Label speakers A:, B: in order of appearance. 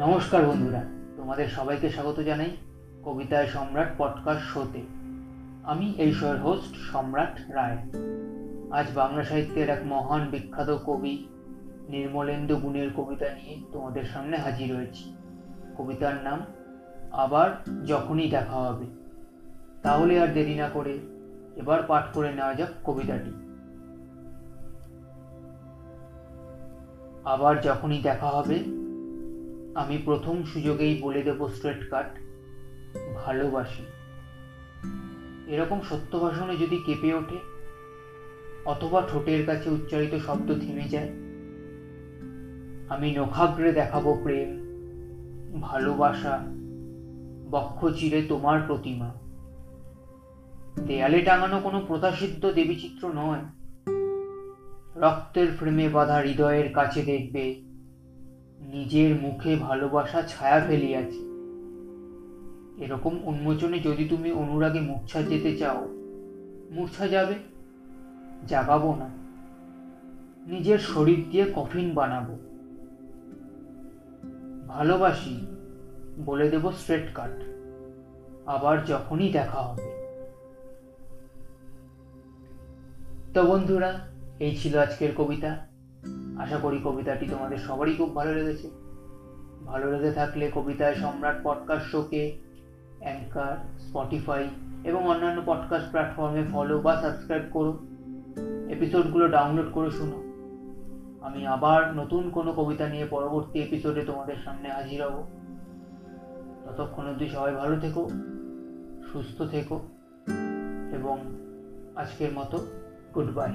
A: নমস্কার বন্ধুরা, তোমাদের সবাইকে স্বাগত জানাই কবিতায় সম্রাট পডকাস্ট শোতে। আমি এই শোয়ের হোস্ট সম্রাট রায়। আজ বাংলা সাহিত্যের এক মহান বিখ্যাত কবি নির্মলেন্দু গুণের কবিতা নিয়ে তোমাদের সামনে হাজির হয়েছি। কবিতার নাম, আবার যখনই দেখা হবে। তাহলে আর দেরি না করে এবার পাঠ করে নেওয়া যাক কবিতাটি। আবার যখনই দেখা হবে আমি প্রথম সুযোগেই বলে দেব স্ট্রেট কাট, ভালোবাসি। এরকম সত্য ভাষণে যদি কেঁপে ওঠে, অথবা ঠোঁটের কাছে উচ্চারিত শব্দ থেমে যায়, আমি নখাগ্রে দেখাবো প্রেম, ভালোবাসা বক্ষ চিরে তোমার প্রতিমা। দেয়ালে টাঙানো কোনো প্রত্যাশিদ্ধ দেবীচিত্র নয়। রক্তের ফ্রেমে বাঁধা হৃদয়ের কাছে দেখবে নিজের মুখে ভালোবাসা ছায়া ফেলিয়াছে। এরকম উন্মোচনে যদি তুমি অনুরাগে মূর্ছা যেতে চাও, মূর্ছা যাবে? জাগাবো না। নিজের শরীর দিয়ে কফিন বানাবো। ভালোবাসি বলে দেব স্ট্রেট কাট। আবার যখনই দেখা হবে। তো বন্ধুরা, এই ছিল আজকের কবিতা। আশা করি কবিতাটি তোমাদের সবারই খুব ভালো লেগেছে। ভালো লেগে থাকলে কবিতায় সম্রাট পডকাস্ট শোকে অ্যাঙ্কার স্পটিফাই এবং অন্যান্য পডকাস্ট প্ল্যাটফর্মে ফলো বা সাবস্ক্রাইব করো। এপিসোডগুলো ডাউনলোড করে শুনো। আমি আবার নতুন কোনো কবিতা নিয়ে পরবর্তী এপিসোডে তোমাদের সামনে হাজির হব। ততক্ষণ অবধি সবাই ভালো থেকো, সুস্থ থেকো এবং আজকের মতো গুড বাই